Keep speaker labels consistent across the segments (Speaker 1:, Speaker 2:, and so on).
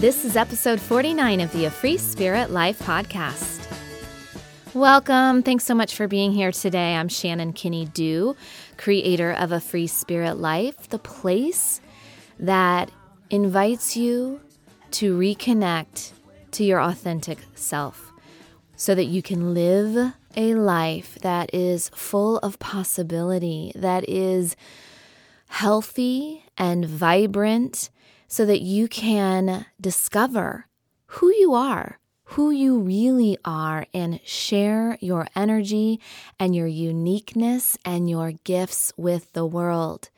Speaker 1: This is episode 49 of the A Free Spirit Life podcast. Welcome. Thanks so much for being here today. I'm Shannon Kinney Dew, creator of A Free Spirit Life, the place that invites you to reconnect to your authentic self so that you can live a life that is full of possibility, that is healthy and vibrant so that you can discover who you are, who you really are, and share your energy and your uniqueness and your gifts with the world.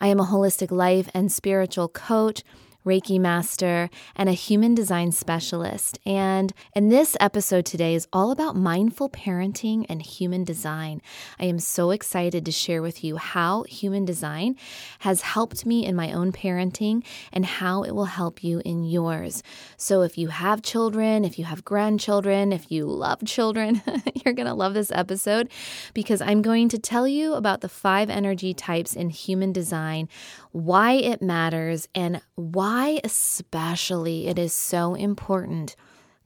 Speaker 1: I am a holistic life and spiritual coach Reiki master, and a human design specialist. And in this episode today is all about mindful parenting and human design. I am so excited to share with you how human design has helped me in my own parenting and how it will help you in yours. So if you have children, if you have grandchildren, if you love children, you're going to love this episode because I'm going to tell you about the five energy types in human design, why it matters, and why, especially, it is so important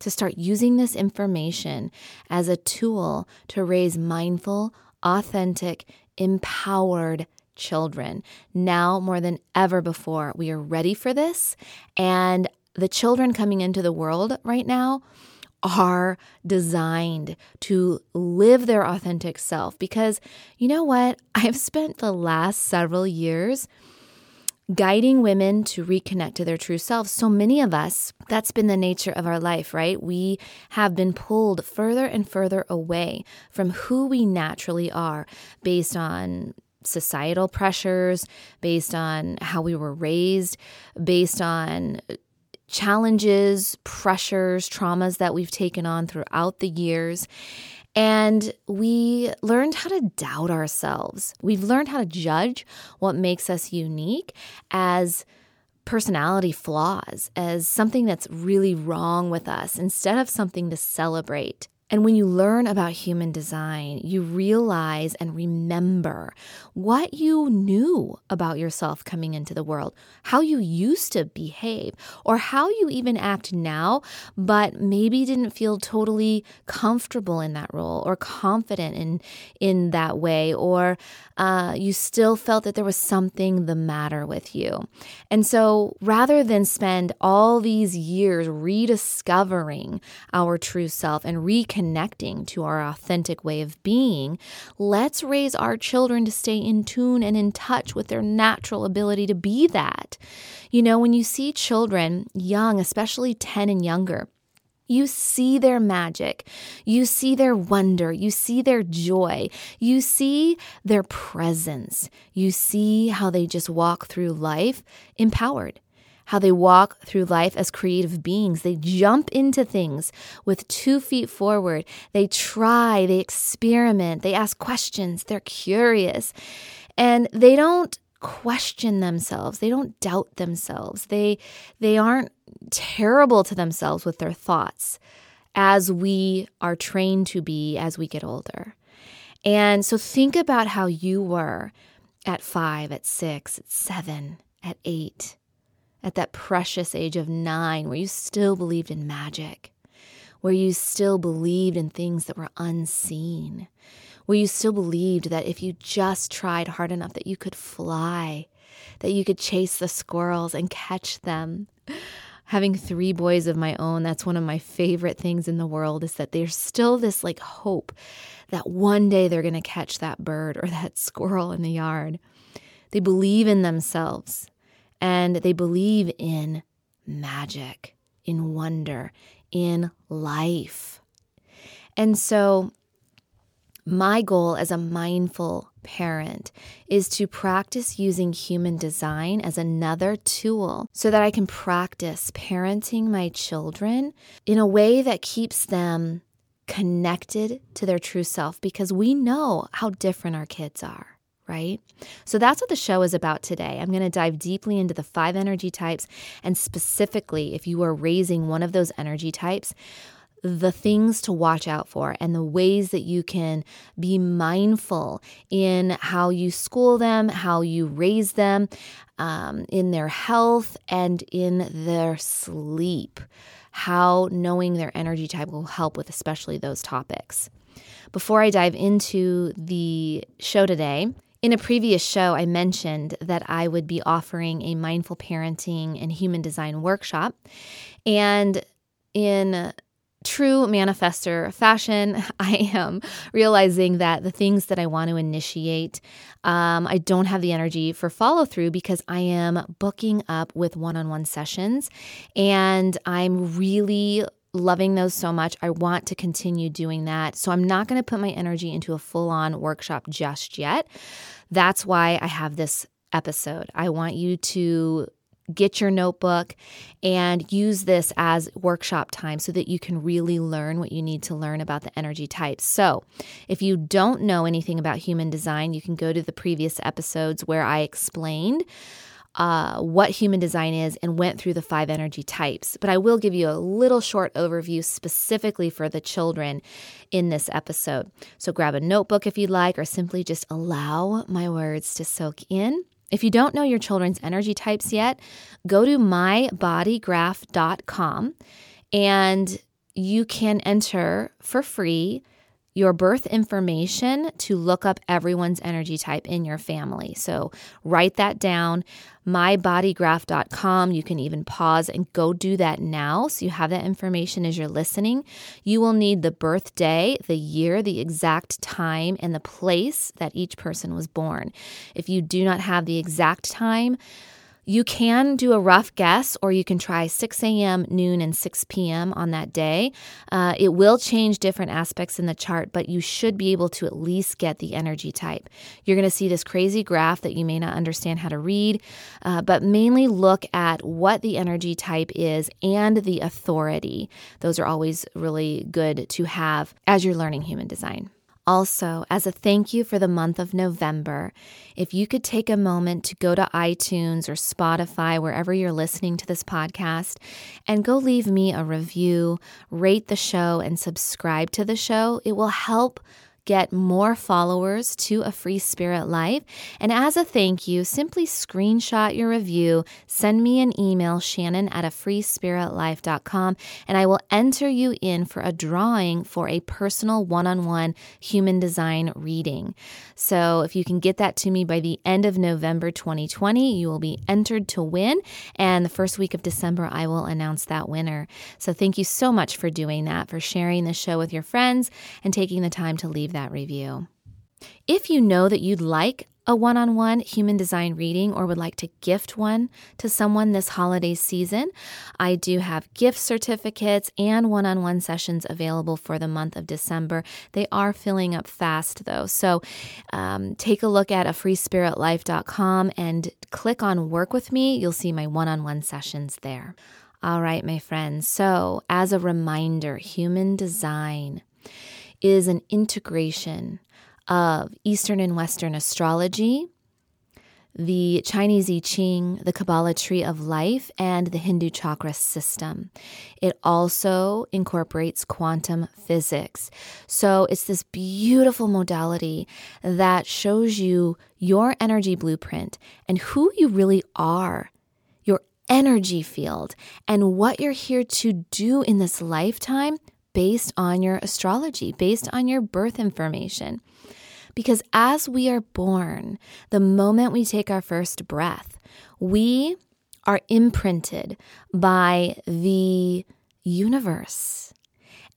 Speaker 1: to start using this information as a tool to raise mindful, authentic, empowered children. Now more than ever before, we are ready for this. And the children coming into the world right now are designed to live their authentic self because you know what? I've spent the last several years guiding women to reconnect to their true selves. So many of us, that's been the nature of our life, right? We have been pulled further and further away from who we naturally are based on societal pressures, based on how we were raised, based on challenges, pressures, traumas that we've taken on throughout the years. And we learned how to doubt ourselves. We've learned how to judge what makes us unique as personality flaws, as something that's really wrong with us instead of something to celebrate. And when you learn about human design, you realize and remember what you knew about yourself coming into the world, how you used to behave, or how you even act now, but maybe didn't feel totally comfortable in that role or confident in, in that way, or uh, you still felt that there was something the matter with you. And so rather than spend all these years rediscovering our true self and reconnecting, connecting to our authentic way of being, let's raise our children to stay in tune and in touch with their natural ability to be that. You know, when you see children young, especially 10 and younger, you see their magic. You see their wonder. You see their joy. You see their presence. You see how they just walk through life empowered how they walk through life as creative beings. They jump into things with two feet forward. They try, they experiment, they ask questions, they're curious, and they don't question themselves. They don't doubt themselves. They they aren't terrible to themselves with their thoughts as we are trained to be as we get older. And so think about how you were at 5, at 6, at 7, at 8 at that precious age of nine where you still believed in magic, where you still believed in things that were unseen, where you still believed that if you just tried hard enough that you could fly, that you could chase the squirrels and catch them. Having three boys of my own, that's one of my favorite things in the world is that there's still this like hope that one day they're going to catch that bird or that squirrel in the yard. They believe in themselves and they believe in magic, in wonder, in life. And so, my goal as a mindful parent is to practice using human design as another tool so that I can practice parenting my children in a way that keeps them connected to their true self because we know how different our kids are right? So that's what the show is about today. I'm going to dive deeply into the five energy types, and specifically, if you are raising one of those energy types, the things to watch out for and the ways that you can be mindful in how you school them, how you raise them, um, in their health, and in their sleep. How knowing their energy type will help with especially those topics. Before I dive into the show today, in a previous show, I mentioned that I would be offering a mindful parenting and human design workshop. And in true manifester fashion, I am realizing that the things that I want to initiate, um, I don't have the energy for follow through because I am booking up with one on one sessions and I'm really loving those so much. I want to continue doing that. So I'm not going to put my energy into a full on workshop just yet. That's why I have this episode. I want you to get your notebook and use this as workshop time so that you can really learn what you need to learn about the energy types. So, if you don't know anything about human design, you can go to the previous episodes where I explained uh, what human design is and went through the five energy types. But I will give you a little short overview specifically for the children in this episode. So grab a notebook if you'd like, or simply just allow my words to soak in. If you don't know your children's energy types yet, go to mybodygraph.com and you can enter for free your birth information to look up everyone's energy type in your family. So write that down, mybodygraph.com. You can even pause and go do that now so you have that information as you're listening. You will need the birthday, the year, the exact time, and the place that each person was born. If you do not have the exact time, you can do a rough guess, or you can try 6 a.m., noon, and 6 p.m. on that day. Uh, it will change different aspects in the chart, but you should be able to at least get the energy type. You're going to see this crazy graph that you may not understand how to read, uh, but mainly look at what the energy type is and the authority. Those are always really good to have as you're learning human design. Also, as a thank you for the month of November, if you could take a moment to go to iTunes or Spotify, wherever you're listening to this podcast, and go leave me a review, rate the show, and subscribe to the show, it will help get more followers to a free spirit life. And as a thank you, simply screenshot your review, send me an email, Shannon at a freespiritlife.com, and I will enter you in for a drawing for a personal one on one human design reading. So if you can get that to me by the end of November 2020, you will be entered to win. And the first week of December, I will announce that winner. So thank you so much for doing that, for sharing the show with your friends, and taking the time to leave leave that review. If you know that you'd like a one on one human design reading or would like to gift one to someone this holiday season, I do have gift certificates and one on one sessions available for the month of December. They are filling up fast though. So um, take a look at a freespiritlife.com and click on work with me. You'll see my one on one sessions there. All right, my friends. So, as a reminder, human design is an integration of Eastern and Western astrology, the Chinese I Ching, the Kabbalah tree of life, and the Hindu chakra system. It also incorporates quantum physics. So it's this beautiful modality that shows you your energy blueprint and who you really are, your energy field, and what you're here to do in this lifetime based on your astrology, based on your birth information. Because as we are born, the moment we take our first breath, we are imprinted by the universe.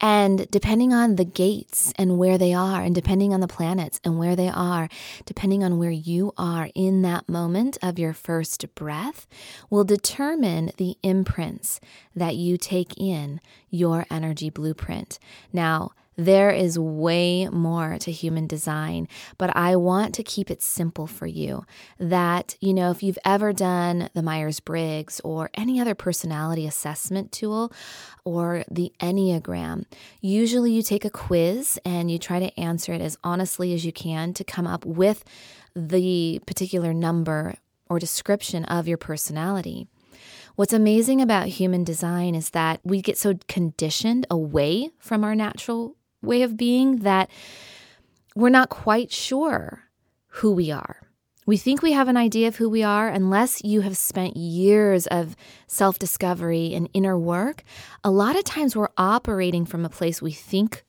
Speaker 1: And depending on the gates and where they are, and depending on the planets and where they are, depending on where you are in that moment of your first breath, will determine the imprints that you take in your energy blueprint. Now, there is way more to human design, but I want to keep it simple for you. That, you know, if you've ever done the Myers Briggs or any other personality assessment tool or the Enneagram, usually you take a quiz and you try to answer it as honestly as you can to come up with the particular number or description of your personality. What's amazing about human design is that we get so conditioned away from our natural way of being that we're not quite sure who we are. We think we have an idea of who we are unless you have spent years of self discovery and inner work. A lot of times we're operating from a place we think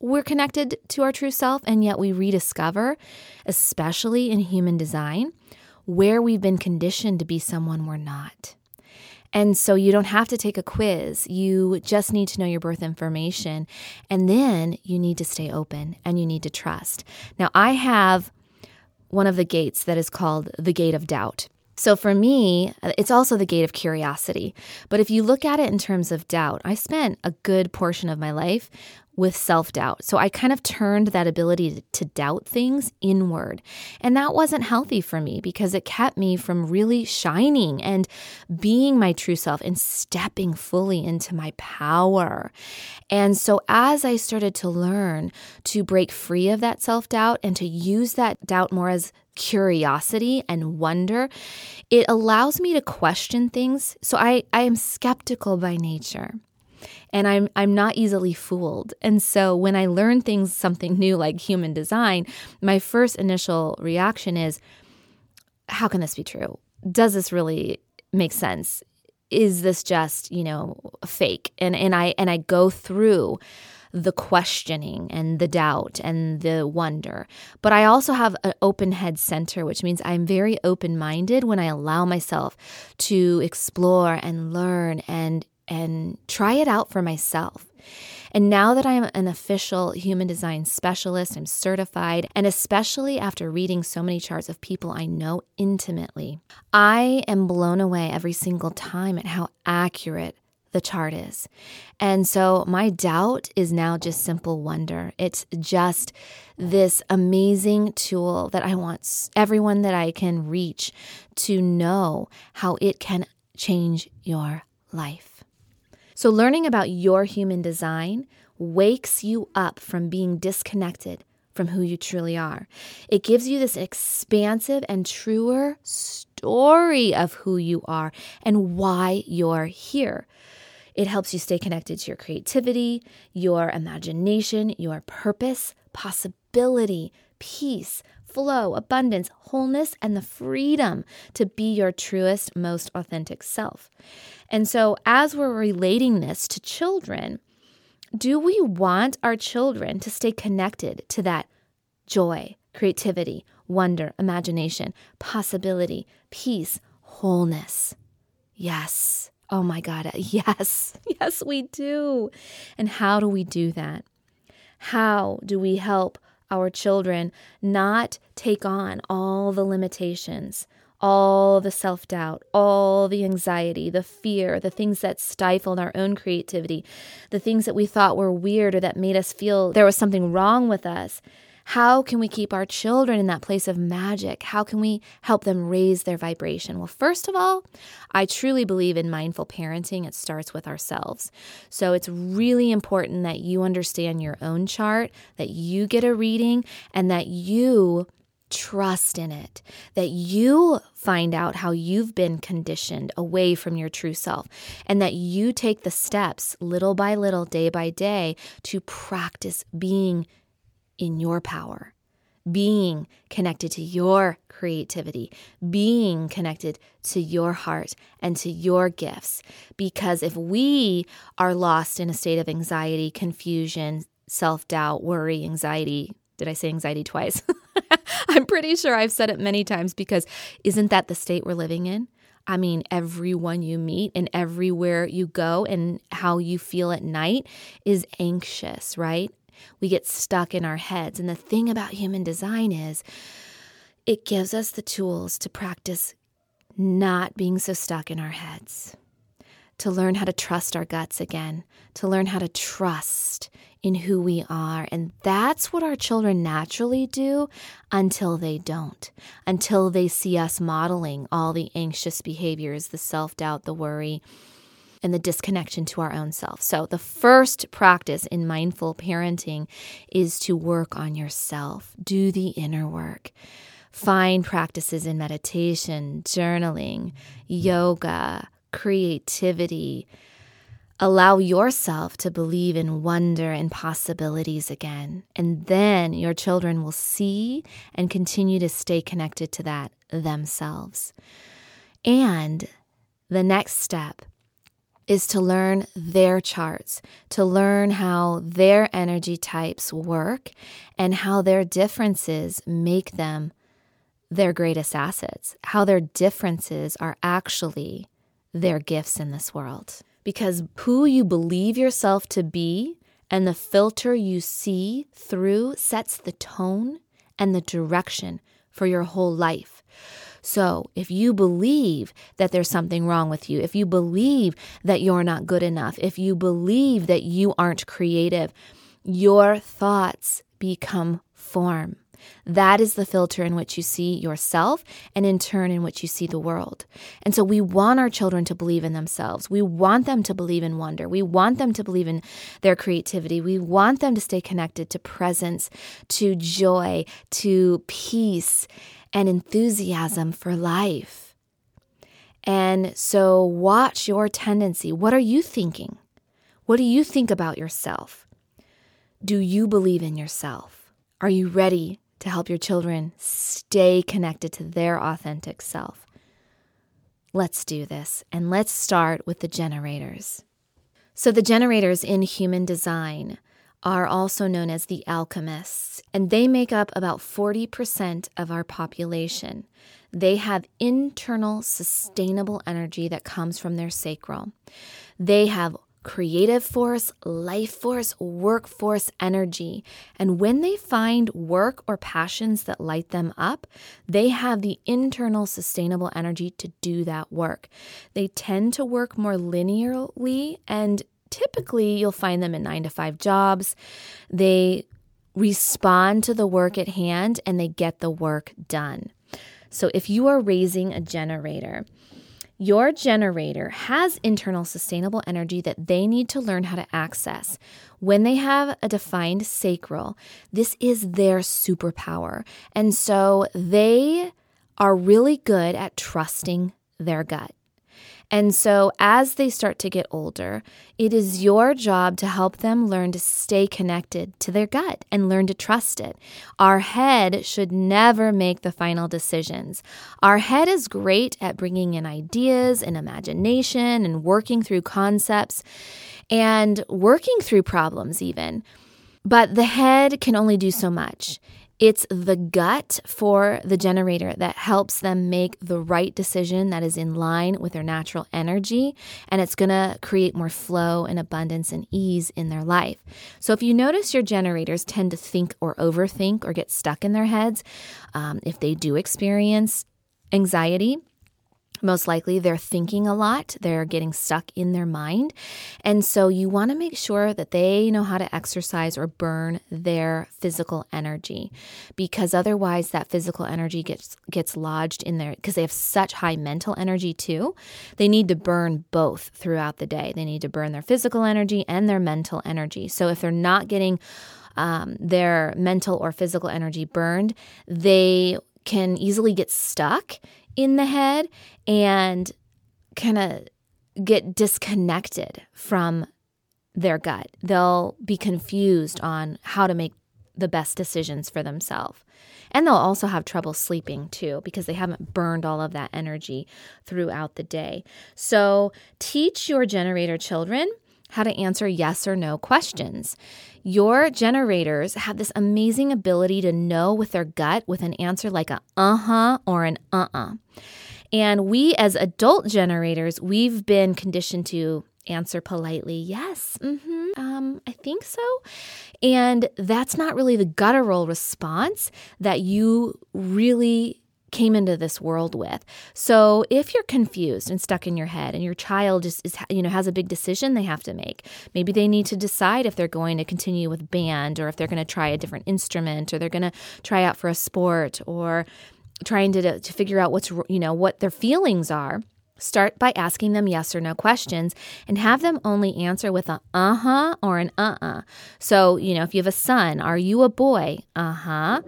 Speaker 1: we're connected to our true self, and yet we rediscover, especially in human design, where we've been conditioned to be someone we're not. And so you don't have to take a quiz. You just need to know your birth information. And then you need to stay open and you need to trust. Now, I have one of the gates that is called the gate of doubt. So for me, uh, it's also the gate of curiosity. But if you look at it in terms of doubt, I spent a good portion of my life with self doubt. So I kind of turned that ability to doubt things inward. And that wasn't healthy for me because it kept me from really shining and being my true self and stepping fully into my power. And so as I started to learn to break free of that self doubt and to use that doubt more as curiosity and wonder, it allows me to question things. So I, I am skeptical by nature and I'm I'm not easily fooled. And so when I learn things something new like human design, my first initial reaction is how can this be true? Does this really make sense? Is this just, you know, fake? And and I and I go through the questioning and the doubt and the wonder. But I also have an open head center, which means I'm very open minded when I allow myself to explore and learn and and try it out for myself. And now that I'm an official human design specialist, I'm certified, and especially after reading so many charts of people I know intimately, I am blown away every single time at how accurate the chart is. And so my doubt is now just simple wonder. It's just this amazing tool that I want everyone that I can reach to know how it can change your life. So, learning about your human design wakes you up from being disconnected from who you truly are. It gives you this expansive and truer story of who you are and why you're here. It helps you stay connected to your creativity, your imagination, your purpose, possibility, peace, flow, abundance, wholeness, and the freedom to be your truest, most authentic self. And so, as we're relating this to children, do we want our children to stay connected to that joy, creativity, wonder, imagination, possibility, peace, wholeness? Yes. Oh my God, yes, yes, we do. And how do we do that? How do we help our children not take on all the limitations, all the self doubt, all the anxiety, the fear, the things that stifled our own creativity, the things that we thought were weird or that made us feel there was something wrong with us? How can we keep our children in that place of magic? How can we help them raise their vibration? Well, first of all, I truly believe in mindful parenting. It starts with ourselves. So it's really important that you understand your own chart, that you get a reading, and that you trust in it, that you find out how you've been conditioned away from your true self, and that you take the steps little by little, day by day, to practice being in your power, being connected to your creativity, being connected to your heart and to your gifts. Because if we are lost in a state of anxiety, confusion, self doubt, worry, anxiety, did I say anxiety twice? I'm pretty sure I've said it many times because isn't that the state we're living in? I mean, everyone you meet and everywhere you go and how you feel at night is anxious, right? We get stuck in our heads. And the thing about human design is it gives us the tools to practice not being so stuck in our heads, to learn how to trust our guts again, to learn how to trust in who we are. And that's what our children naturally do until they don't, until they see us modeling all the anxious behaviors, the self doubt, the worry and the disconnection to our own self. So, the first practice in mindful parenting is to work on yourself, do the inner work. Find practices in meditation, journaling, yoga, creativity. Allow yourself to believe in wonder and possibilities again. And then your children will see and continue to stay connected to that themselves. And the next step is to learn their charts, to learn how their energy types work and how their differences make them their greatest assets, how their differences are actually their gifts in this world. Because who you believe yourself to be and the filter you see through sets the tone and the direction for your whole life. So, if you believe that there's something wrong with you, if you believe that you're not good enough, if you believe that you aren't creative, your thoughts become form. That is the filter in which you see yourself and in turn in which you see the world. And so we want our children to believe in themselves. We want them to believe in wonder. We want them to believe in their creativity. We want them to stay connected to presence, to joy, to peace and enthusiasm for life. And so watch your tendency. What are you thinking? What do you think about yourself? Do you believe in yourself? Are you ready to help your children stay connected to their authentic self? Let's do this, and let's start with the generators. So, the generators in human design are also known as the alchemists, and they make up about 40% of our population. They have internal sustainable energy that comes from their sacral. They have creative force, life force, workforce energy. And when they find work or passions that light them up, they have the internal sustainable energy to do that work. They tend to work more linearly and typically you'll find them in nine to five jobs. They respond to the work at hand and they get the work done. So if you are raising a generator, your generator has internal sustainable energy that they need to learn how to access. When they have a defined sacral, this is their superpower. And so they are really good at trusting their gut. And so, as they start to get older, it is your job to help them learn to stay connected to their gut and learn to trust it. Our head should never make the final decisions. Our head is great at bringing in ideas and imagination and working through concepts and working through problems, even. But the head can only do so much. It's the gut for the generator that helps them make the right decision that is in line with their natural energy, and it's going to create more flow and abundance and ease in their life. So, if you notice your generators tend to think or overthink or get stuck in their heads, um, if they do experience anxiety, most likely they're thinking a lot, they're getting stuck in their mind. And so you want to make sure that they know how to exercise or burn their physical energy because otherwise that physical energy gets gets lodged in there because they have such high mental energy too. They need to burn both throughout the day. They need to burn their physical energy and their mental energy. So if they're not getting um, their mental or physical energy burned, they can easily get stuck in the head and kind of get disconnected from their gut. They'll be confused on how to make the best decisions for themselves. And they'll also have trouble sleeping too because they haven't burned all of that energy throughout the day. So teach your generator children how to answer yes or no questions. Your generators have this amazing ability to know with their gut with an answer like a uh huh or an uh uh. And we, as adult generators, we've been conditioned to answer politely, yes, mm-hmm, um, I think so. And that's not really the guttural response that you really came into this world with. So if you're confused and stuck in your head and your child just is you know has a big decision they have to make. Maybe they need to decide if they're going to continue with band or if they're going to try a different instrument or they're going to try out for a sport or trying to to figure out what's you know what their feelings are. Start by asking them yes or no questions and have them only answer with a uh huh or an uh uh. So, you know, if you have a son, are you a boy? Uh huh.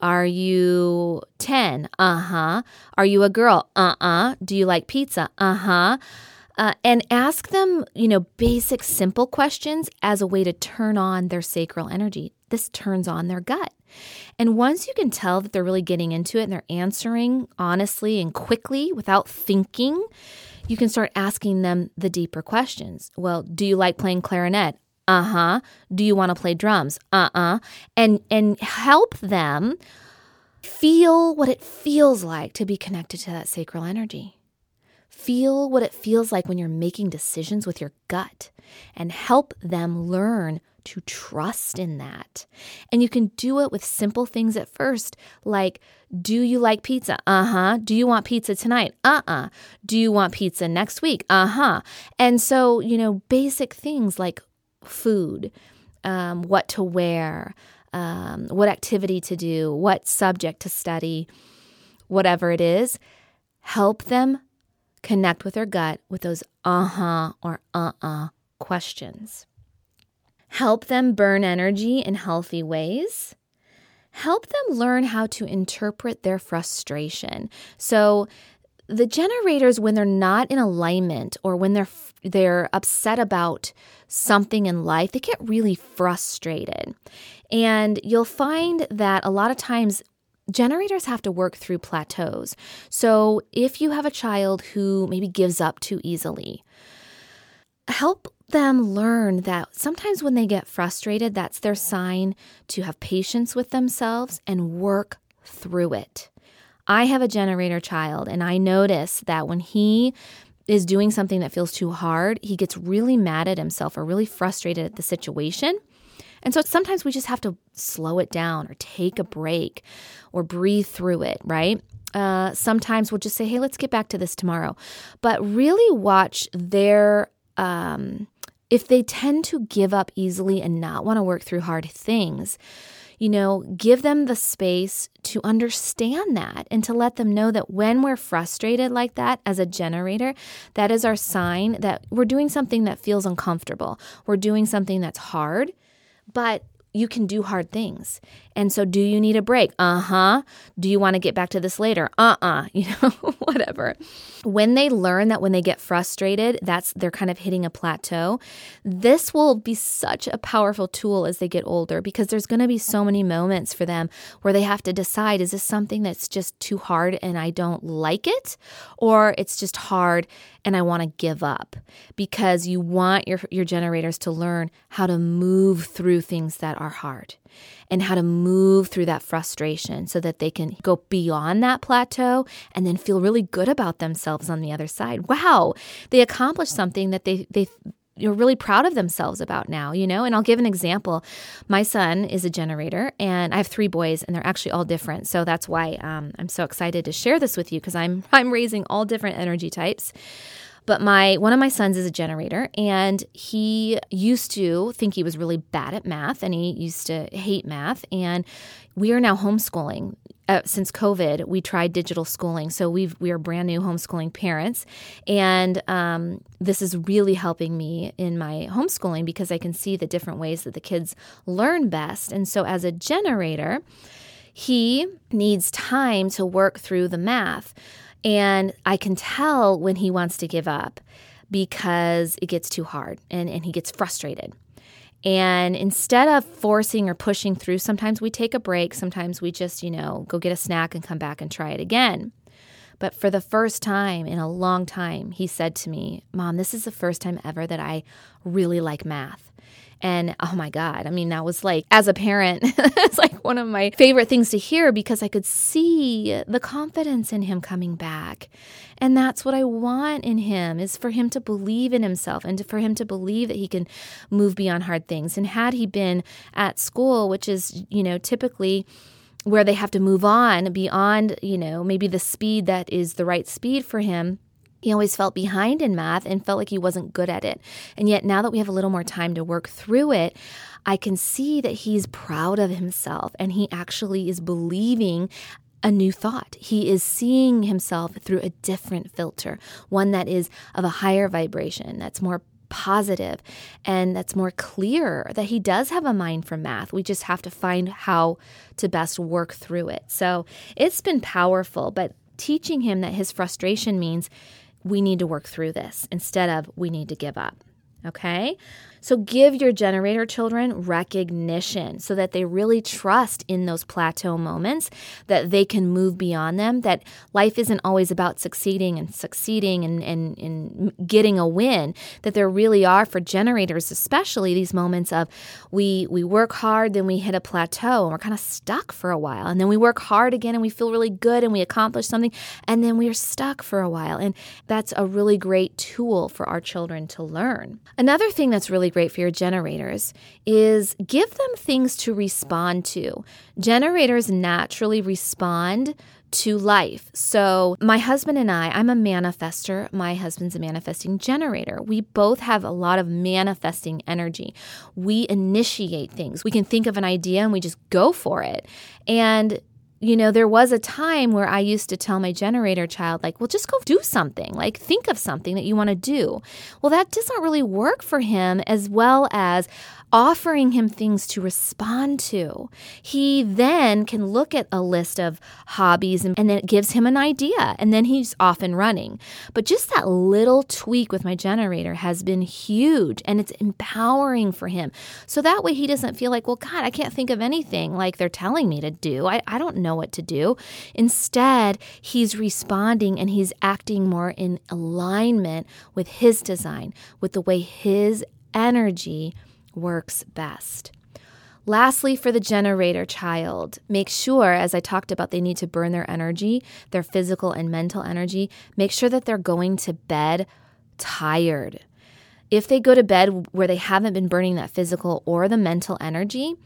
Speaker 1: Are you 10? Uh huh. Are you a girl? Uh uh. Do you like pizza? Uh huh. Uh, and ask them, you know, basic, simple questions as a way to turn on their sacral energy. This turns on their gut. And once you can tell that they're really getting into it and they're answering honestly and quickly without thinking, you can start asking them the deeper questions. Well, do you like playing clarinet? Uh-huh. Do you want to play drums? Uh-uh. And and help them feel what it feels like to be connected to that sacral energy. Feel what it feels like when you're making decisions with your gut and help them learn to trust in that. And you can do it with simple things at first, like Do you like pizza? Uh huh. Do you want pizza tonight? Uh uh-uh. uh. Do you want pizza next week? Uh huh. And so, you know, basic things like food, um, what to wear, um, what activity to do, what subject to study, whatever it is, help them connect with their gut with those uh huh or uh uh questions. Help them burn energy in healthy ways. Help them learn how to interpret their frustration. So, the generators when they're not in alignment or when they're they're upset about something in life they get really frustrated and you'll find that a lot of times generators have to work through plateaus so if you have a child who maybe gives up too easily help them learn that sometimes when they get frustrated that's their sign to have patience with themselves and work through it I have a generator child, and I notice that when he is doing something that feels too hard, he gets really mad at himself or really frustrated at the situation. And so sometimes we just have to slow it down or take a break or breathe through it, right? Uh, sometimes we'll just say, hey, let's get back to this tomorrow. But really watch their, um, if they tend to give up easily and not want to work through hard things, you know, give them the space to understand that and to let them know that when we're frustrated like that as a generator, that is our sign that we're doing something that feels uncomfortable. We're doing something that's hard, but you can do hard things. And so, do you need a break? Uh huh. Do you want to get back to this later? Uh uh-uh. uh. You know, whatever. When they learn that when they get frustrated, that's they're kind of hitting a plateau, this will be such a powerful tool as they get older because there's going to be so many moments for them where they have to decide is this something that's just too hard and I don't like it? Or it's just hard and I want to give up because you want your, your generators to learn how to move through things that are hard and how to move through that frustration so that they can go beyond that plateau and then feel really good about themselves on the other side. Wow, they accomplished something that they they you're really proud of themselves about now, you know? And I'll give an example. My son is a generator, and I have three boys, and they're actually all different. So that's why um, I'm so excited to share this with you because I'm I'm raising all different energy types. But my one of my sons is a generator and he used to think he was really bad at math and he used to hate math and we are now homeschooling. Uh, since COVID, we tried digital schooling, so we've we are brand new homeschooling parents, and um, this is really helping me in my homeschooling because I can see the different ways that the kids learn best. And so, as a generator, he needs time to work through the math. And I can tell when he wants to give up because it gets too hard and, and he gets frustrated. And instead of forcing or pushing through, sometimes we take a break. Sometimes we just, you know, go get a snack and come back and try it again. But for the first time in a long time, he said to me, Mom, this is the first time ever that I really like math. And oh my God, I mean, that was like, as a parent, it's like one of my favorite things to hear because I could see the confidence in him coming back. And that's what I want in him is for him to believe in himself and for him to believe that he can move beyond hard things. And had he been at school, which is, you know, typically where they have to move on beyond, you know, maybe the speed that is the right speed for him he always felt behind in math and felt like he wasn't good at it. And yet, now that we have a little more time to work through it, I can see that he's proud of himself and he actually is believing a new thought. He is seeing himself through a different filter, one that is of a higher vibration, that's more positive and that's more clear that he does have a mind for math. We just have to find how to best work through it. So it's been powerful, but teaching him that his frustration means we need to work through this instead of we need to give up. Okay? So give your generator children recognition so that they really trust in those plateau moments that they can move beyond them, that life isn't always about succeeding and succeeding and, and, and getting a win, that there really are for generators, especially these moments of we we work hard, then we hit a plateau and we're kind of stuck for a while. And then we work hard again and we feel really good and we accomplish something, and then we're stuck for a while. And that's a really great tool for our children to learn. Another thing that's really great for your generators is give them things to respond to. Generators naturally respond to life. So, my husband and I, I'm a manifester. My husband's a manifesting generator. We both have a lot of manifesting energy. We initiate things. We can think of an idea and we just go for it. And you know, there was a time where I used to tell my generator child, like, well, just go do something, like, think of something that you want to do. Well, that doesn't really work for him as well as, offering him things to respond to. He then can look at a list of hobbies and, and, then it gives him an idea and then he's off and running. But just that little tweak with my generator has been huge and it's empowering for him. So that way he doesn't feel like, well, God, I can't think of anything like they're telling me to do. I, I don't know what to do. Instead, he's responding and he's acting more in alignment with his design, with the way his energy works best. Lastly, for the generator child, make sure, as I talked about, they need to burn their energy, their physical and mental energy. Make sure that they're going to bed tired. If they go to bed where they haven't been burning that physical or the mental energy,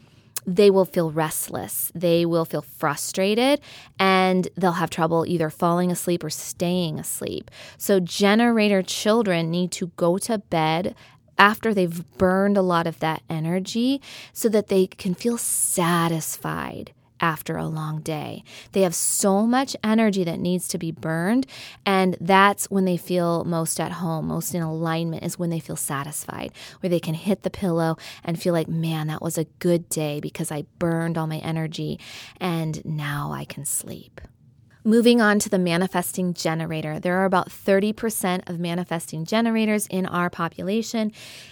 Speaker 1: they will feel restless. They will feel frustrated and they'll have trouble either falling asleep or staying asleep. So, generator children need to go to bed after they've burned a lot of that energy so that they can feel satisfied after a long day. They have so much energy that needs to be burned, and that's when they feel most at home, most in alignment, is when they feel satisfied, where they can hit the pillow and feel like, man, that was a good day because I burned all my energy and now I can sleep. Moving on to the manifesting generator. There are about 30% of manifesting generators in our population,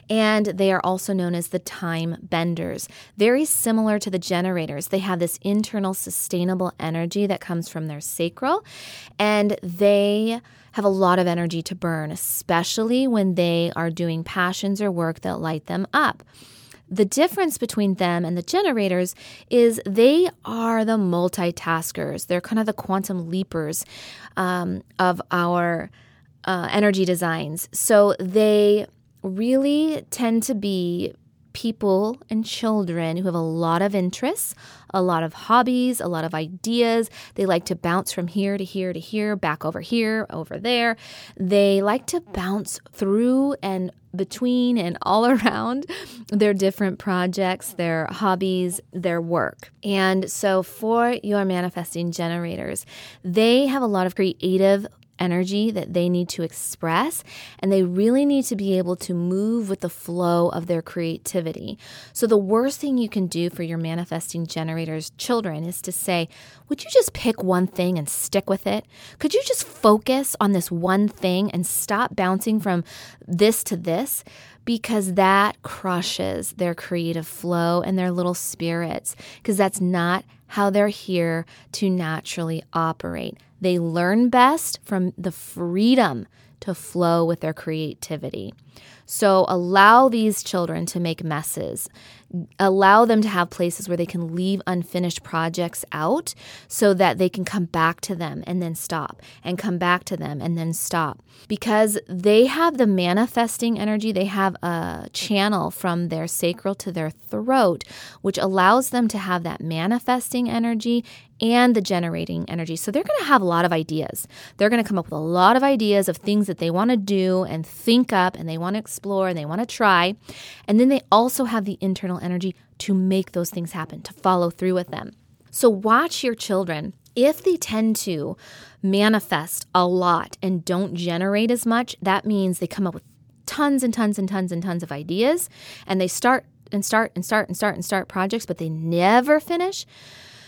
Speaker 1: and they are also known as the time benders. Very similar to the generators, they have this internal sustainable energy that comes from their sacral, and they have a lot of energy to burn, especially when they are doing passions or work that light them up. The difference between them and the generators is they are the multitaskers. They're kind of the quantum leapers um, of our uh, energy designs. So they really tend to be people and children who have a lot of interests, a lot of hobbies, a lot of ideas. They like to bounce from here to here to here, back over here, over there. They like to bounce through and between and all around their different projects, their hobbies, their work. And so for your manifesting generators, they have a lot of creative energy that they need to express, and they really need to be able to move with the flow of their creativity. So, the worst thing you can do for your manifesting generators' children is to say, Would you just pick one thing and stick with it? Could you just focus on this one thing and stop bouncing from this to this? Because that crushes their creative flow and their little spirits, because that's not how they're here to naturally operate. They learn best from the freedom to flow with their creativity. So allow these children to make messes. Allow them to have places where they can leave unfinished projects out so that they can come back to them and then stop, and come back to them and then stop. Because they have the manifesting energy, they have a channel from their sacral to their throat, which allows them to have that manifesting energy and the generating energy. So they're going to have a lot of ideas. They're going to come up with a lot of ideas of things that they want to do and think up and they want to explore and they want to try. And then they also have the internal energy to make those things happen, to follow through with them. So watch your children. If they tend to manifest a lot and don't generate as much, that means they come up with tons and tons and tons and tons of ideas and they start and start and start and start and start projects, but they never finish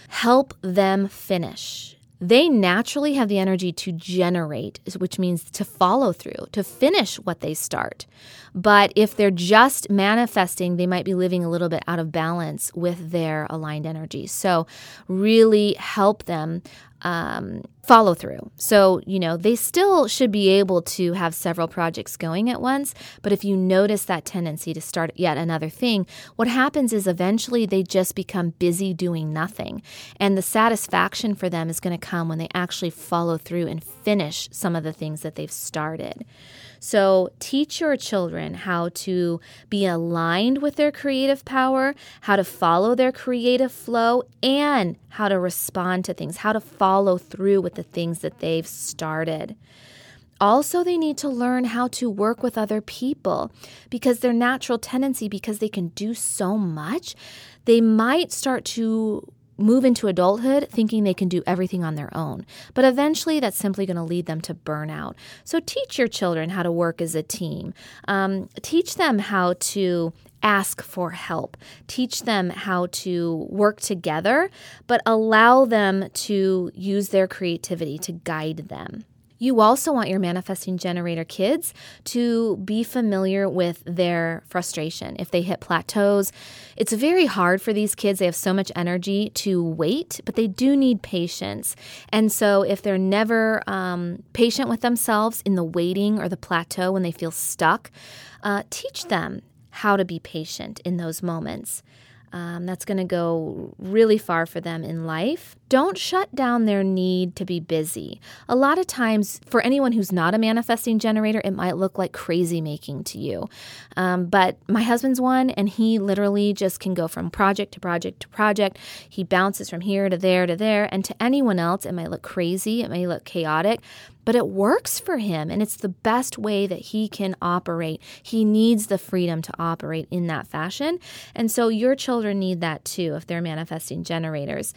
Speaker 1: help them finish. they naturally have the energy to generate, which means to follow through, to finish what they start. But if they're just manifesting, they might be living a little bit out of balance with their aligned energy. So, really help them um, follow through. So, you know, they still should be able to have several projects going at once. But if you notice that tendency to start yet another thing, what happens is eventually they just become busy doing nothing. And the satisfaction for them is going to come when they actually follow through and finish some of the things that they've started. So teach your children how to be aligned with their creative power, how to follow their creative flow, and how to respond to things, how to follow through with the things that they've started. Also, they need to learn how to work with other people because their natural tendency, because they can do so much, they might start to move into adulthood thinking they can do everything on their own. But eventually, that's simply going to lead them to burnout. So, teach your children how to work as a team. Um, teach them how to ask for help. Teach them how to work together, but allow them to use their creativity to guide them. You also want your manifesting generator kids to be familiar with their frustration. If they hit plateaus, it's very hard for these kids. They have so much energy to wait, but they do need patience. And so, if they're never um, patient with themselves in the waiting or the plateau when they feel stuck, uh, teach them how to be patient in those moments. Um, that's going to go really far for them in life. Don't shut down their need to be busy. A lot of times, for anyone who's not a manifesting generator, it might look like crazy making to you. Um, but my husband's one, and he literally just can go from project to project to project. He bounces from here to there to there. And to anyone else, it might look crazy, it may look chaotic but it works for him and it's the best way that he can operate. He needs the freedom to operate in that fashion. And so your children need that too if they're manifesting generators.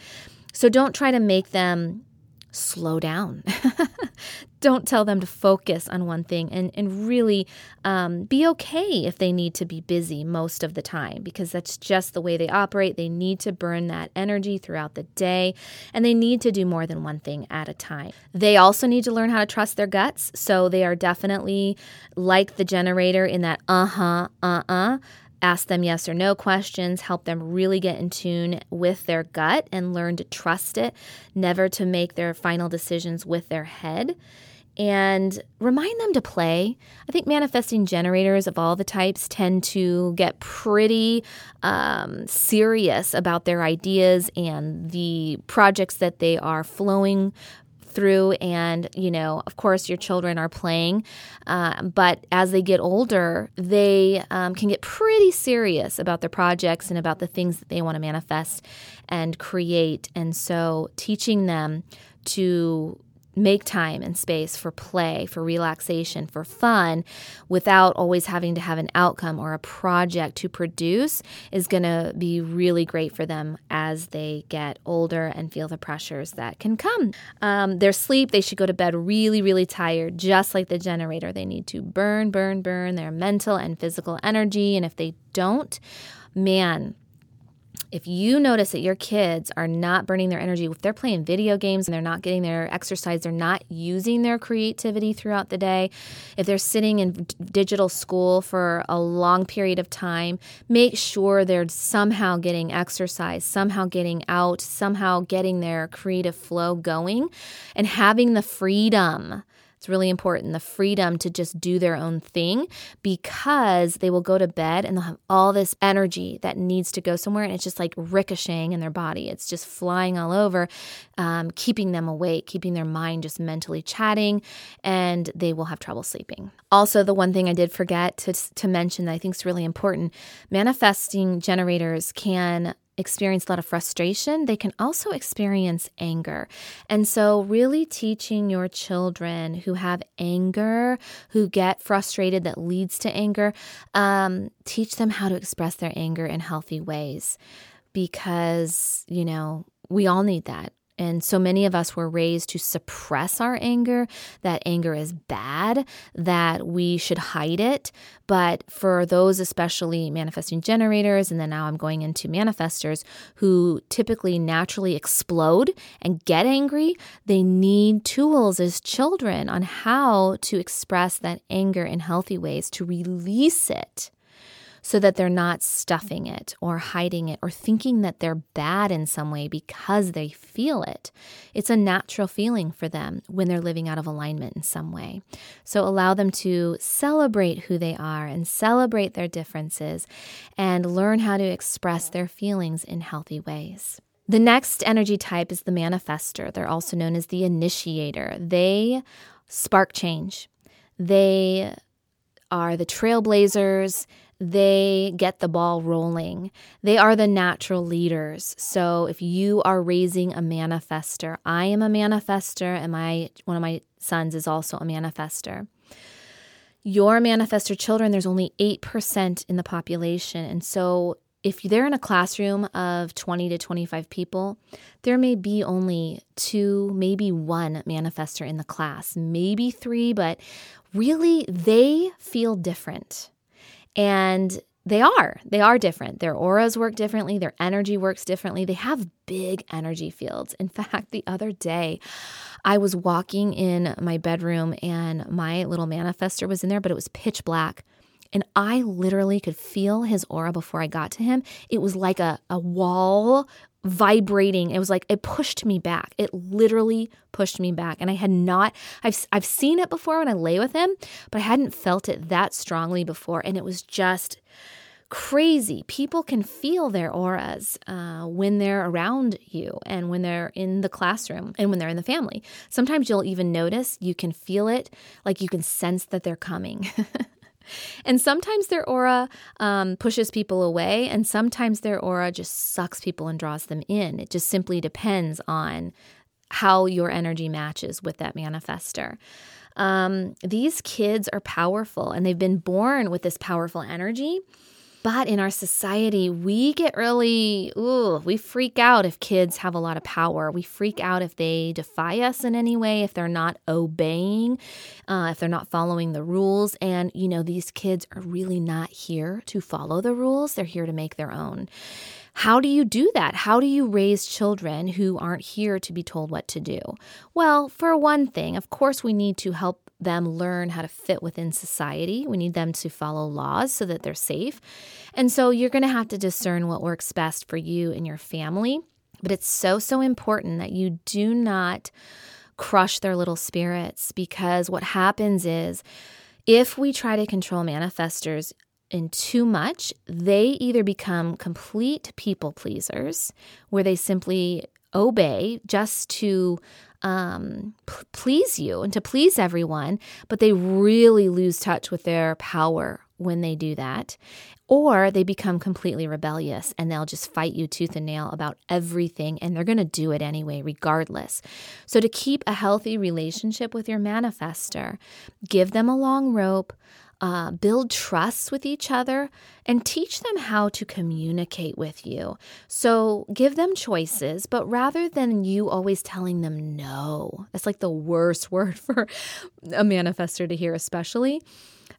Speaker 1: So don't try to make them slow down. Don't tell them to focus on one thing and, and really um, be okay if they need to be busy most of the time because that's just the way they operate. They need to burn that energy throughout the day and they need to do more than one thing at a time. They also need to learn how to trust their guts. So they are definitely like the generator in that uh huh, uh uh ask them yes or no questions, help them really get in tune with their gut and learn to trust it, never to make their final decisions with their head. And remind them to play. I think manifesting generators of all the types tend to get pretty um, serious about their ideas and the projects that they are flowing through and you know of course your children are playing uh, but as they get older they um, can get pretty serious about their projects and about the things that they want to manifest and create. And so teaching them to make time and space for play, for relaxation, for fun without always having to have an outcome or a project to produce is going to be really great for them as they get older and feel the pressures that can come. Um, their sleep, they should go to bed really, really tired, just like the generator. They need to burn, burn, burn their mental and physical energy. And if they don't, man, if you notice that your kids are not burning their energy, if they're playing video games and they're not getting their exercise, they're not using their creativity throughout the day, if they're sitting in digital school for a long period of time, make sure they're somehow getting exercise, somehow getting out, somehow getting their creative flow going, and having the freedom it's really important the freedom to just do their own thing because they will go to bed and they'll have all this energy that needs to go somewhere and it's just like ricocheting in their body. It's just flying all over, um, keeping them awake, keeping their mind just mentally chatting, and they will have trouble sleeping. Also, the one thing I did forget to, to mention that I think is really important manifesting generators can experience a lot of frustration, they can also experience anger. And so, really teaching your children who have anger, who get frustrated that leads to anger, um, teach them how to express their anger in healthy ways because, you know, we all need that And so many of us were raised to suppress our anger, that anger is bad, that we should hide it. But for those, especially manifesting generators, and then now I'm going into manifestors who typically naturally explode and get angry, they need tools as children on how to express that anger in healthy ways, to release it so that they're not stuffing it or hiding it or thinking that they're bad in some way because they feel it. It's a natural feeling for them when they're living out of alignment in some way. So allow them to celebrate who they are and celebrate their differences and learn how to express their feelings in healthy ways. The next energy type is the manifester. They're also known as the initiator. They spark change. They are the trailblazers they get the ball rolling. They are the natural leaders. So if you are raising a manifester, I am a manifester and my one of my sons is also a manifester. Your manifester children, there's only 8% in the population. And so if they're in a classroom of 20 to 25 people, there may be only two, maybe one manifester in the class, maybe three, but really they feel different. And they are. They are different. Their auras work differently. Their energy works differently. They have big energy fields. In fact, the other day, I was walking in my bedroom and my little manifester was in there, but it was pitch black. And I literally could feel his aura before I got to him. It was like a, a wall vibrating. It was like it pushed me back. It literally pushed me back. And I had not I've I've seen it before when I lay with him, but I hadn't felt it that strongly before and it was just crazy. People can feel their auras uh, when they're around you and when they're in the classroom and when they're in the family. Sometimes you'll even notice you can feel it, like you can sense that they're coming. And sometimes their aura um, pushes people away, and sometimes their aura just sucks people and draws them in. It just simply depends on how your energy matches with that manifester. Um, these kids are powerful and they've been born with this powerful energy. But in our society, we get really, ooh, we freak out if kids have a lot of power. We freak out if they defy us in any way, if they're not obeying, uh, if they're not following the rules. And, you know, these kids are really not here to follow the rules, they're here to make their own. How do you do that? How do you raise children who aren't here to be told what to do? Well, for one thing, of course, we need to help them learn how to fit within society. We need them to follow laws so that they're safe. And so you're going to have to discern what works best for you and your family. But it's so, so important that you do not crush their little spirits because what happens is if we try to control manifestors in too much, they either become complete people pleasers where they simply obey just to um, p- please you and to please everyone, but they really lose touch with their power when they do that. Or they become completely rebellious and they'll just fight you tooth and nail about everything and they're going to do it anyway, regardless. So, to keep a healthy relationship with your manifester, give them a long rope, uh, build trust with each other, and teach them how to communicate with you. So give them choices, but rather than you always telling them no, that's like the worst word for a manifester to hear, especially.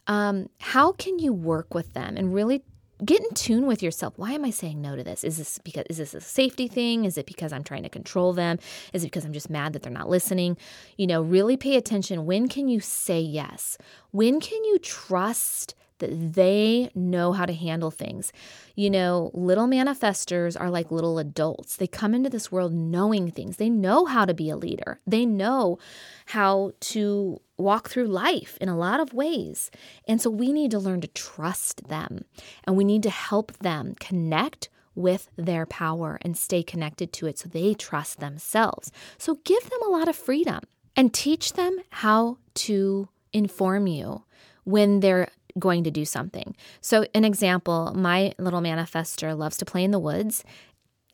Speaker 1: Um, how can you work with them and really get in tune with yourself. Why am I saying no to this? Is this because is this a safety thing? Is it because I'm trying to control them? Is it because I'm just mad that they're not listening? You know, really pay attention. When can you say yes? When can you trust that they know how to handle things. You know, little manifestors are like little adults. They come into this world knowing things. They know how to be a leader. They know how to walk through life in a lot of ways. And so we need to learn to trust them and we need to help them connect with their power and stay connected to it so they trust themselves. So give them a lot of freedom and teach them how to inform you when they're going to do something. So, an example my little manifester loves to play in the woods.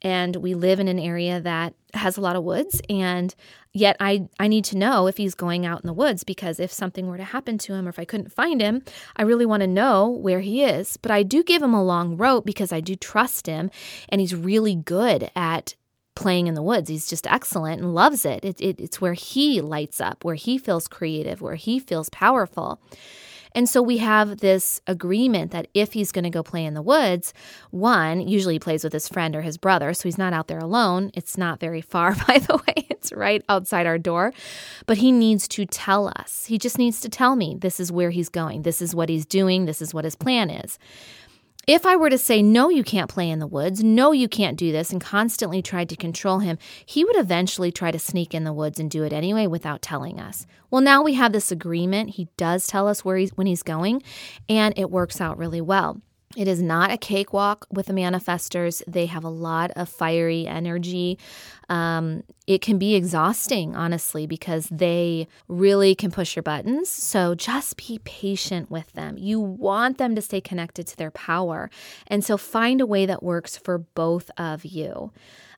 Speaker 1: And we live in an area that has a lot of woods. And yet, I, I need to know if he's going out in the woods because if something were to happen to him or if I couldn't find him, I really want to know where he is. But I do give him a long rope because I do trust him and he's really good at playing in the woods. He's just excellent and loves it. it, it it's where he lights up, where he feels creative, where he feels powerful. And so we have this agreement that if he's going to go play in the woods, one, usually he plays with his friend or his brother, so he's not out there alone. It's not very far, by the way, it's right outside our door. But he needs to tell us. He just needs to tell me this is where he's going, this is what he's doing, this is what his plan is. If I were to say, no, you can't play in the woods, no, you can't do this, and constantly tried to control him, he would eventually try to sneak in the woods and do it anyway without telling us. Well, now we have this agreement. He does tell us where he's when he's going, and it works out really well. It is not a cakewalk with the manifestors. They have a lot of fiery energy. Um, it can be exhausting, honestly, because they really can push your buttons. So just be patient with them. You want them to stay connected to their power. And so find a way that works for both of you.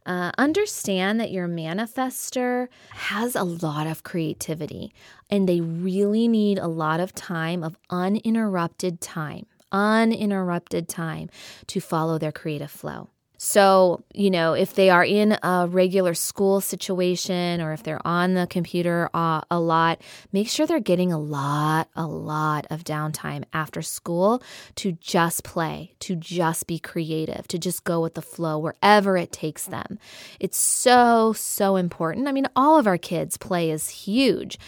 Speaker 1: Uh, understand that your manifester has a lot of creativity and they really need a lot of time of uninterrupted time uninterrupted time to follow their creative flow. So, you know, if they are in a regular school situation or if they're on the computer uh, a lot, make sure they're getting a lot, a lot of downtime after school to just play, to just be creative, to just go with the flow wherever it takes them. It's so, so important. I mean, all of our kids' play is huge.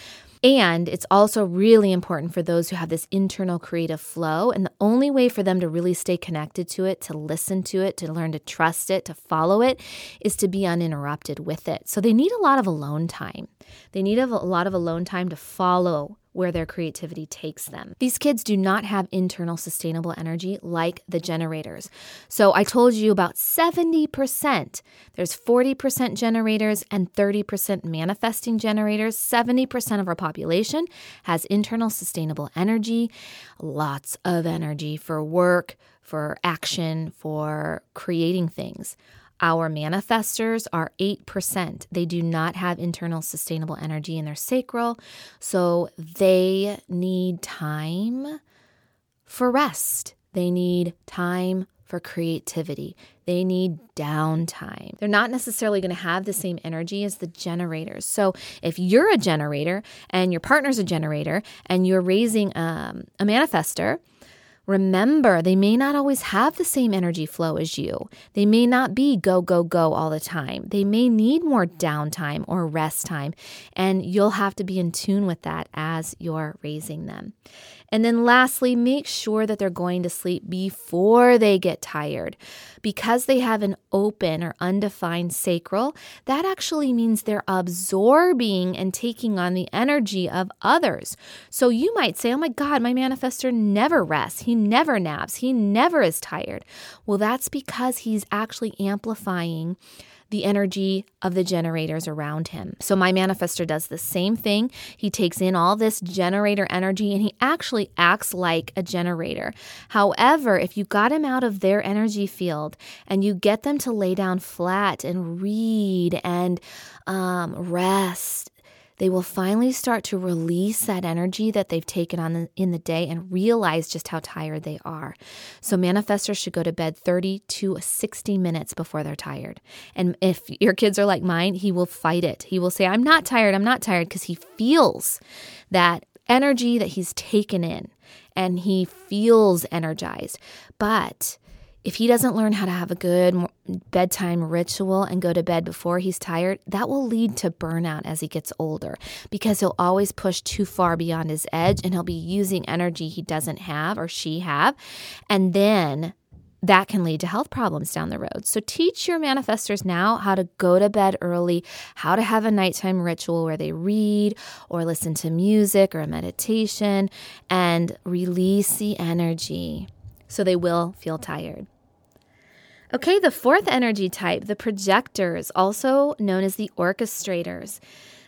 Speaker 1: And it's also really important for those who have this internal creative flow. And the only way for them to really stay connected to it, to listen to it, to learn to trust it, to follow it, is to be uninterrupted with it. So they need a lot of alone time. They need a lot of alone time to follow where their creativity takes them. These kids do not have internal sustainable energy like the generators. So I told you about 70%. There's 40% generators and 30% manifesting generators. 70% of our population has internal sustainable energy, lots of energy for work, for action, for creating things. Our manifestors are 8%. They do not have internal sustainable energy in their sacral, so they need time for rest. They need time for creativity. They need downtime. They're not necessarily going to have the same energy as the generators. So, if you're a generator and your partner's a generator and you're raising um, a manifester, Remember, they may not always have the same energy flow as you. They may not be go, go, go all the time. They may need more downtime or rest time, and you'll have to be in tune with that as you're raising them. And then lastly, make sure that they're going to sleep before they get tired. Because they have an open or undefined sacral, that actually means they're absorbing and taking on the energy of others. So you might say, Oh my God, my manifester never rests. He never naps. He never is tired. Well, that's because he's actually amplifying the energy of the generators around him. So my manifester does the same thing. He takes in all this generator energy and he actually acts like a generator. However, if you got him out of their energy field and you get them to lay down flat and read and um, rest they will finally start to release that energy that they've taken on in the day and realize just how tired they are. So, manifestors should go to bed 30 to 60 minutes before they're tired. And if your kids are like mine, he will fight it. He will say, I'm not tired, I'm not tired, because he feels that energy that he's taken in and he feels energized. But if he doesn't learn how to have a good bedtime ritual and go to bed before he's tired, that will lead to burnout as he gets older because he'll always push too far beyond his edge and he'll be using energy he doesn't have or she have. And then that can lead to health problems down the road. So teach your manifestors now how to go to bed early, how to have a nighttime ritual where they read or listen to music or a meditation and release the energy so they will feel tired. Okay, the fourth energy type, the projectors, also known as the orchestrators.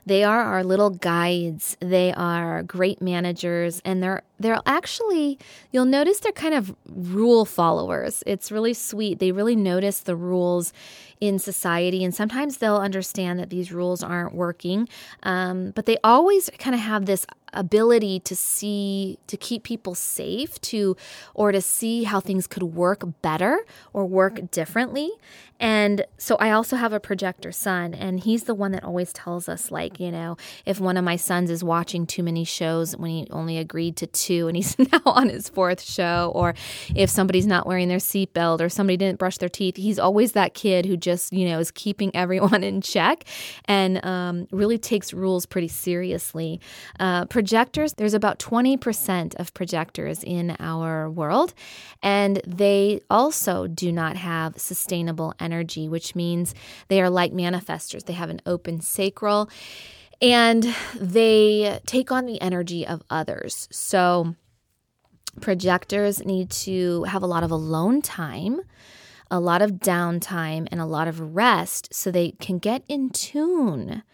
Speaker 1: They are our little guides. They are great managers and they're they're actually, you'll notice they're kind of rule followers. It's really sweet. They really notice the rules in society, and sometimes they'll understand that these rules aren't working. Um, but they always kind of have this ability to see to keep people safe to or to see how things could work better or work differently and so I also have a projector son, and he's the one that always tells us, like, you know, if one of my sons is watching too many shows when he only agreed to two and he's now on his fourth show, or if somebody's not wearing their seatbelt or somebody didn't brush their teeth, he's always that kid who just, you know, is keeping everyone in check and um, really takes rules pretty seriously. Uh, projectors, there's about 20% of projectors in our world, and they also do not have sustainable energy which means they are like manifestors. They have an open sacral and they take on the energy of others. So, projectors need to have a lot of alone time, a lot of downtime, and a lot of rest so they can get in tune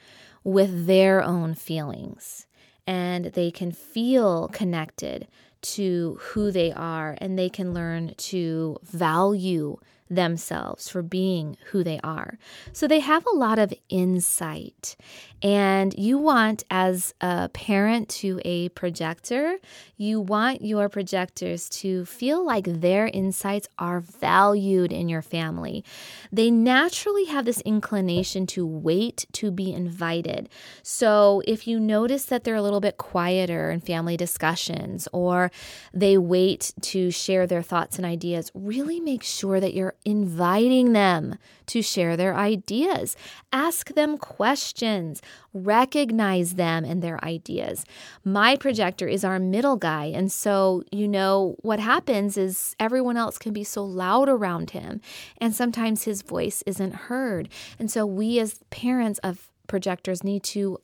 Speaker 1: with their own feelings and they can feel connected to who they are and they can learn to value themselves for being who they are. So they have a lot of insight. And you want, as a parent to a projector, you want your projectors to feel like their insights are valued in your family. They naturally have this inclination to wait to be invited. So if you notice that they're a little bit quieter in family discussions or they wait to share their thoughts and ideas, really make sure that you're inviting them to share their ideas. Ask them questions, recognize them and their ideas. My projector is our middle guy. And so, you know, what happens is everyone else can be so loud around him, and sometimes his voice isn't heard. And so, we as parents of projectors need to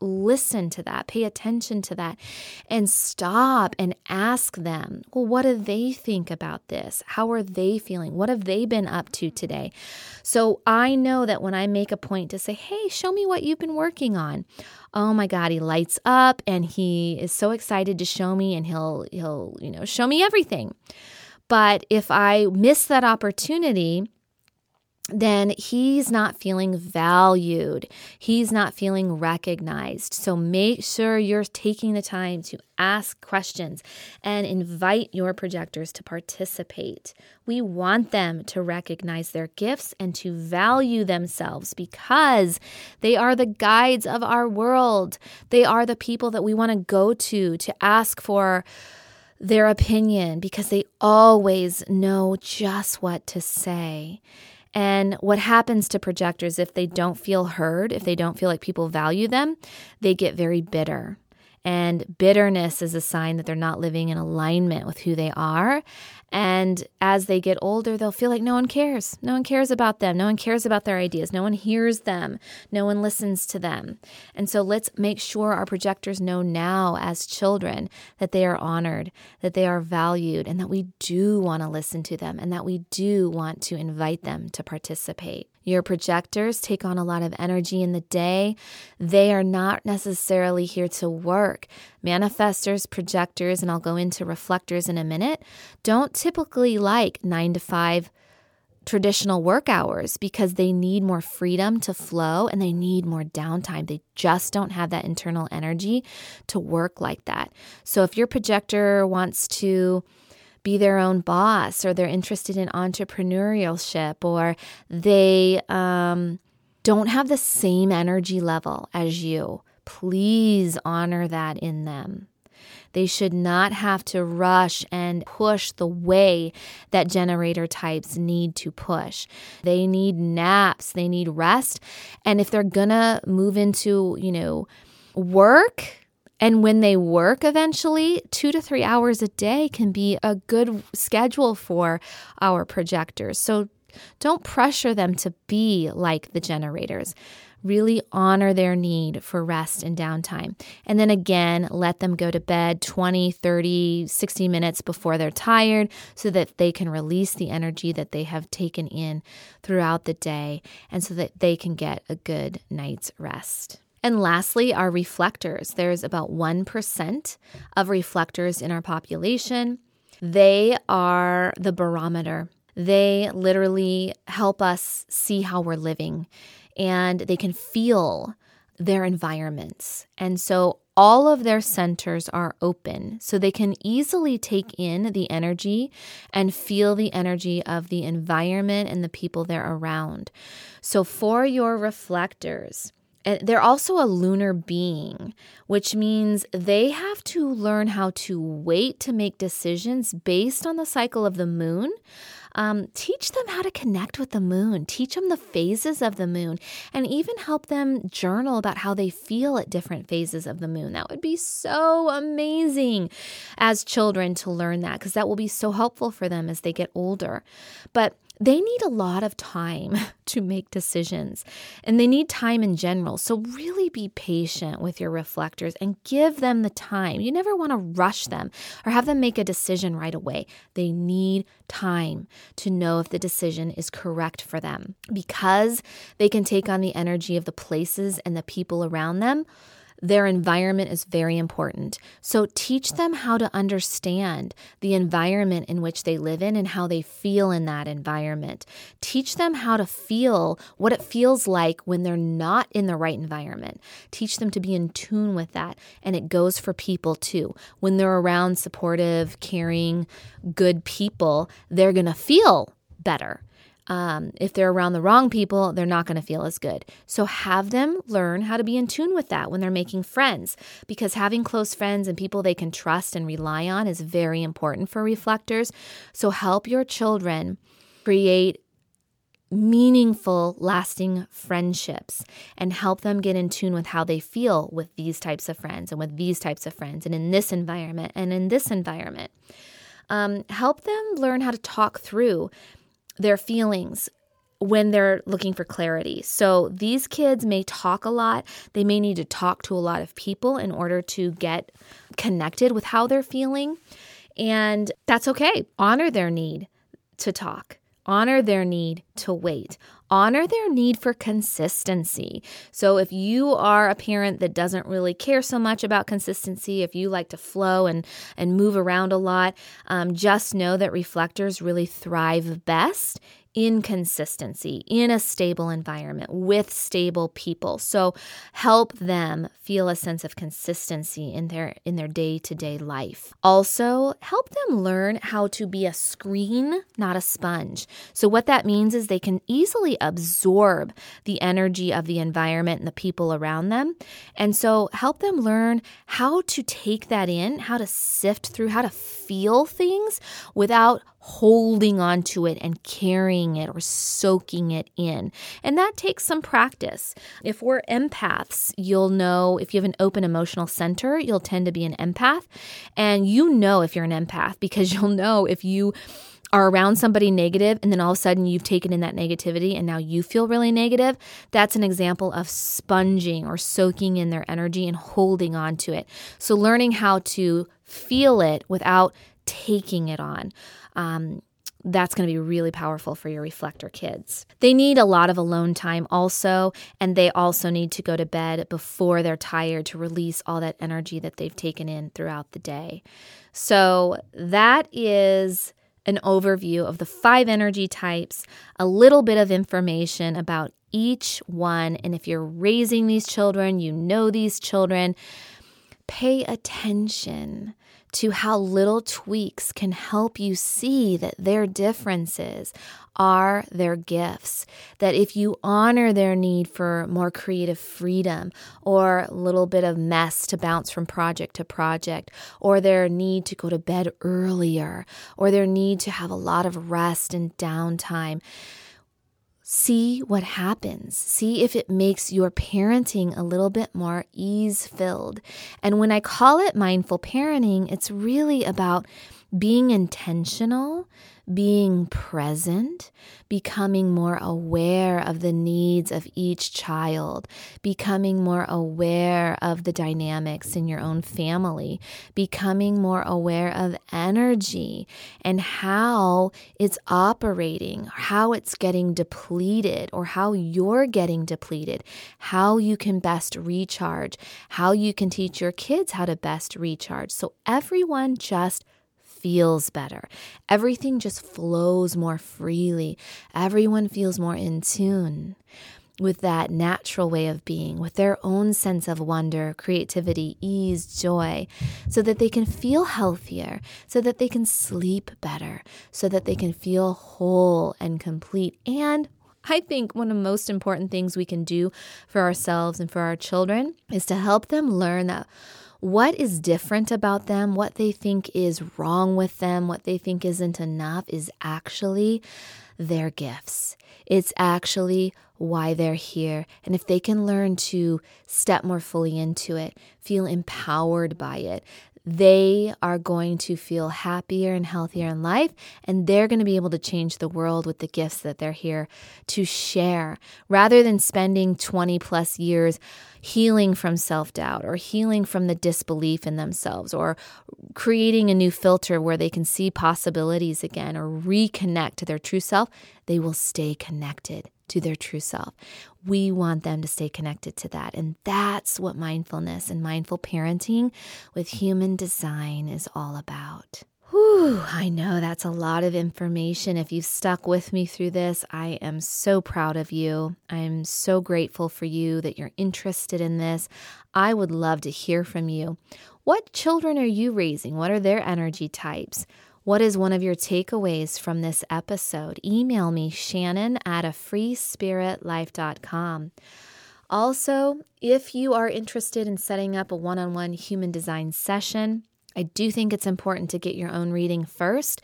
Speaker 1: listen to that, pay attention to that, and stop and ask them, well, what do they think about this? How are they feeling? What have they been up to today? So I know that when I make a point to say, hey, show me what you've been working on. Oh my God, he lights up and he is so excited to show me and he'll he'll, you know, show me everything. But if I miss that opportunity, then he's not feeling valued. He's not feeling recognized. So make sure you're taking the time to ask questions and invite your projectors to participate. We want them to recognize their gifts and to value themselves because they are the guides of our world. They are the people that we want to go to to ask for their opinion because they always know just what to say. And what happens to projectors if they don't feel heard, if they don't feel like people value them, they get very bitter. And bitterness is a sign that they're not living in alignment with who they are. And as they get older, they'll feel like no one cares. No one cares about them. No one cares about their ideas. No one hears them. No one listens to them. And so let's make sure our projectors know now as children that they are honored, that they are valued, and that we do want to listen to them and that we do want to invite them to participate. Your projectors take on a lot of energy in the day. They are not necessarily here to work. Manifestors, projectors, and I'll go into reflectors in a minute, don't typically like nine to five traditional work hours because they need more freedom to flow and they need more downtime. They just don't have that internal energy to work like that. So if your projector wants to be their own boss or they're interested in entrepreneurship or they um, don't have the same energy level as you, please honor that in them. They should not have to rush and push the way that generator types need to push. They need naps, they need rest. And if they're gonna move into, you know, work, and when they work eventually, two to three hours a day can be a good schedule for our projectors. So don't pressure them to be like the generators. Really honor their need for rest and downtime. And then again, let them go to bed 20, 30, 60 minutes before they're tired so that they can release the energy that they have taken in throughout the day and so that they can get a good night's rest. And lastly, our reflectors. There's about 1% of reflectors in our population. They are the barometer. They literally help us see how we're living and they can feel their environments. And so all of their centers are open so they can easily take in the energy and feel the energy of the environment and the people they're around. So, for your reflectors, they're also a lunar being, which means they have to learn how to wait to make decisions based on the cycle of the moon. Um, teach them how to connect with the moon, teach them the phases of the moon, and even help them journal about how they feel at different phases of the moon. That would be so amazing as children to learn that because that will be so helpful for them as they get older. But they need a lot of time to make decisions and they need time in general. So, really be patient with your reflectors and give them the time. You never want to rush them or have them make a decision right away. They need time to know if the decision is correct for them because they can take on the energy of the places and the people around them their environment is very important. So teach them how to understand the environment in which they live in and how they feel in that environment. Teach them how to feel what it feels like when they're not in the right environment. Teach them to be in tune with that. And it goes for people too. When they're around supportive, caring, good people, they're going to feel better. Um, if they're around the wrong people, they're not going to feel as good. So have them learn how to be in tune with that when they're making friends, because having close friends and people they can trust and rely on is very important for reflectors. So help your children create meaningful, lasting friendships and help them get in tune with how they feel with these types of friends and with these types of friends and in this environment and in this environment. Um, help them learn how to talk through their feelings when they're looking for clarity. So these kids may talk a lot. They may need to talk to a lot of people in order to get connected with how they're feeling. And that's okay. Honor their need to talk. Honor their need to wait. Honor their need for consistency. So, if you are a parent that doesn't really care so much about consistency, if you like to flow and, and move around a lot, um, just know that reflectors really thrive best inconsistency in a stable environment with stable people. So help them feel a sense of consistency in their in their day-to-day life. Also, help them learn how to be a screen, not a sponge. So what that means is they can easily absorb the energy of the environment and the people around them. And so help them learn how to take that in, how to sift through, how to feel things without holding on to it and carrying it or soaking it in. And that takes some practice. If we're empaths, you'll know if you have an open emotional center, you'll tend to be an empath. And you know if you're an empath because you'll know if you are around somebody negative and then all of a sudden you've taken in that negativity and now you feel really negative, that's an example of sponging or soaking in their energy and holding on to it. So, learning how to feel it without taking it on. Um, that's going to be really powerful for your reflector kids. They need a lot of alone time also, and they also need to go to bed before they're tired to release all that energy that they've taken in throughout the day. So, that is an overview of the five energy types, a little bit of information about each one. And if you're raising these children, you know these children, pay attention to how little tweaks can help you see that their differences are their gifts. That if you honor their need for more creative freedom or a little bit of mess to bounce from project to project, or their need to go to bed earlier, or their need to have a lot of rest and downtime, see what happens. See if it makes your parenting a little bit more ease filled. And when I call it mindful parenting, it's really about being intentional, being present, becoming more aware of the needs of each child, becoming more aware of the dynamics in your own family, becoming more aware of energy and how it's operating, how it's getting depleted, or how you're getting depleted, how you can best recharge, how you can teach your kids how to best recharge. So everyone just feels better. Everything just flows more freely. Everyone feels more in tune with that natural way of being, with their own sense of wonder, creativity, ease, joy, so that they can feel healthier, so that they can sleep better, so that they can feel whole and complete. And I think one of the most important things we can do for ourselves and for our children is to help them learn that what is different about them, what they think is wrong with them, what they think isn't enough is actually their gifts. It's actually why they're here. And if they can learn to step more fully into it, feel empowered by it, they are going to feel happier and healthier in life, and they're going to be able to change the world with the gifts that they're here to share rather than spending 20 plus years healing from self doubt or healing from the disbelief in themselves or creating a new filter where they can see possibilities again or reconnect to their true self. They will stay connected to their true self. We want them to stay connected to that. And that's what mindfulness and mindful parenting with human design is all about. Whew, I know that's a lot of information. If you've stuck with me through this, I am so proud of you. I'm so grateful for you that you're interested in this. I would love to hear from you. What children are you raising? What are their energy types? What is one of your takeaways from this episode? Email me, Shannon at a freespiritlife.com. Also, if you are interested in setting up a one on one human design session, I do think it's important to get your own reading first.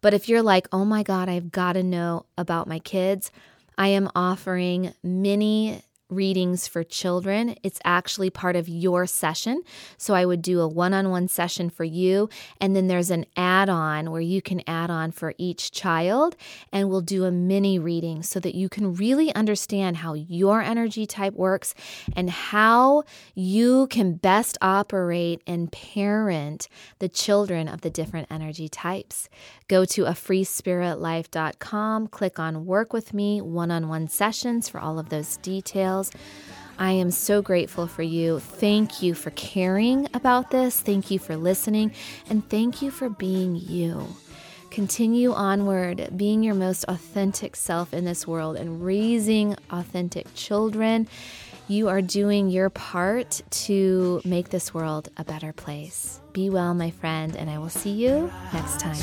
Speaker 1: But if you're like, oh my God, I've got to know about my kids, I am offering mini readings for children. It's actually part of your session. So I would do a one on one session for you. And then there's an add on where you can add on for each child. And we'll do a mini reading so that you can really understand how your energy type works and how you can best operate and parent the children of the different energy types. Go to a freespiritlife.com, click on work with me, one on one sessions for all of those details. I am so grateful for you. Thank you for caring about this. Thank you for listening. And thank you for being you. Continue onward, being your most authentic self in this world and raising authentic children. You are doing your part to make this world a better place. Be well, my friend, and I will see you next time.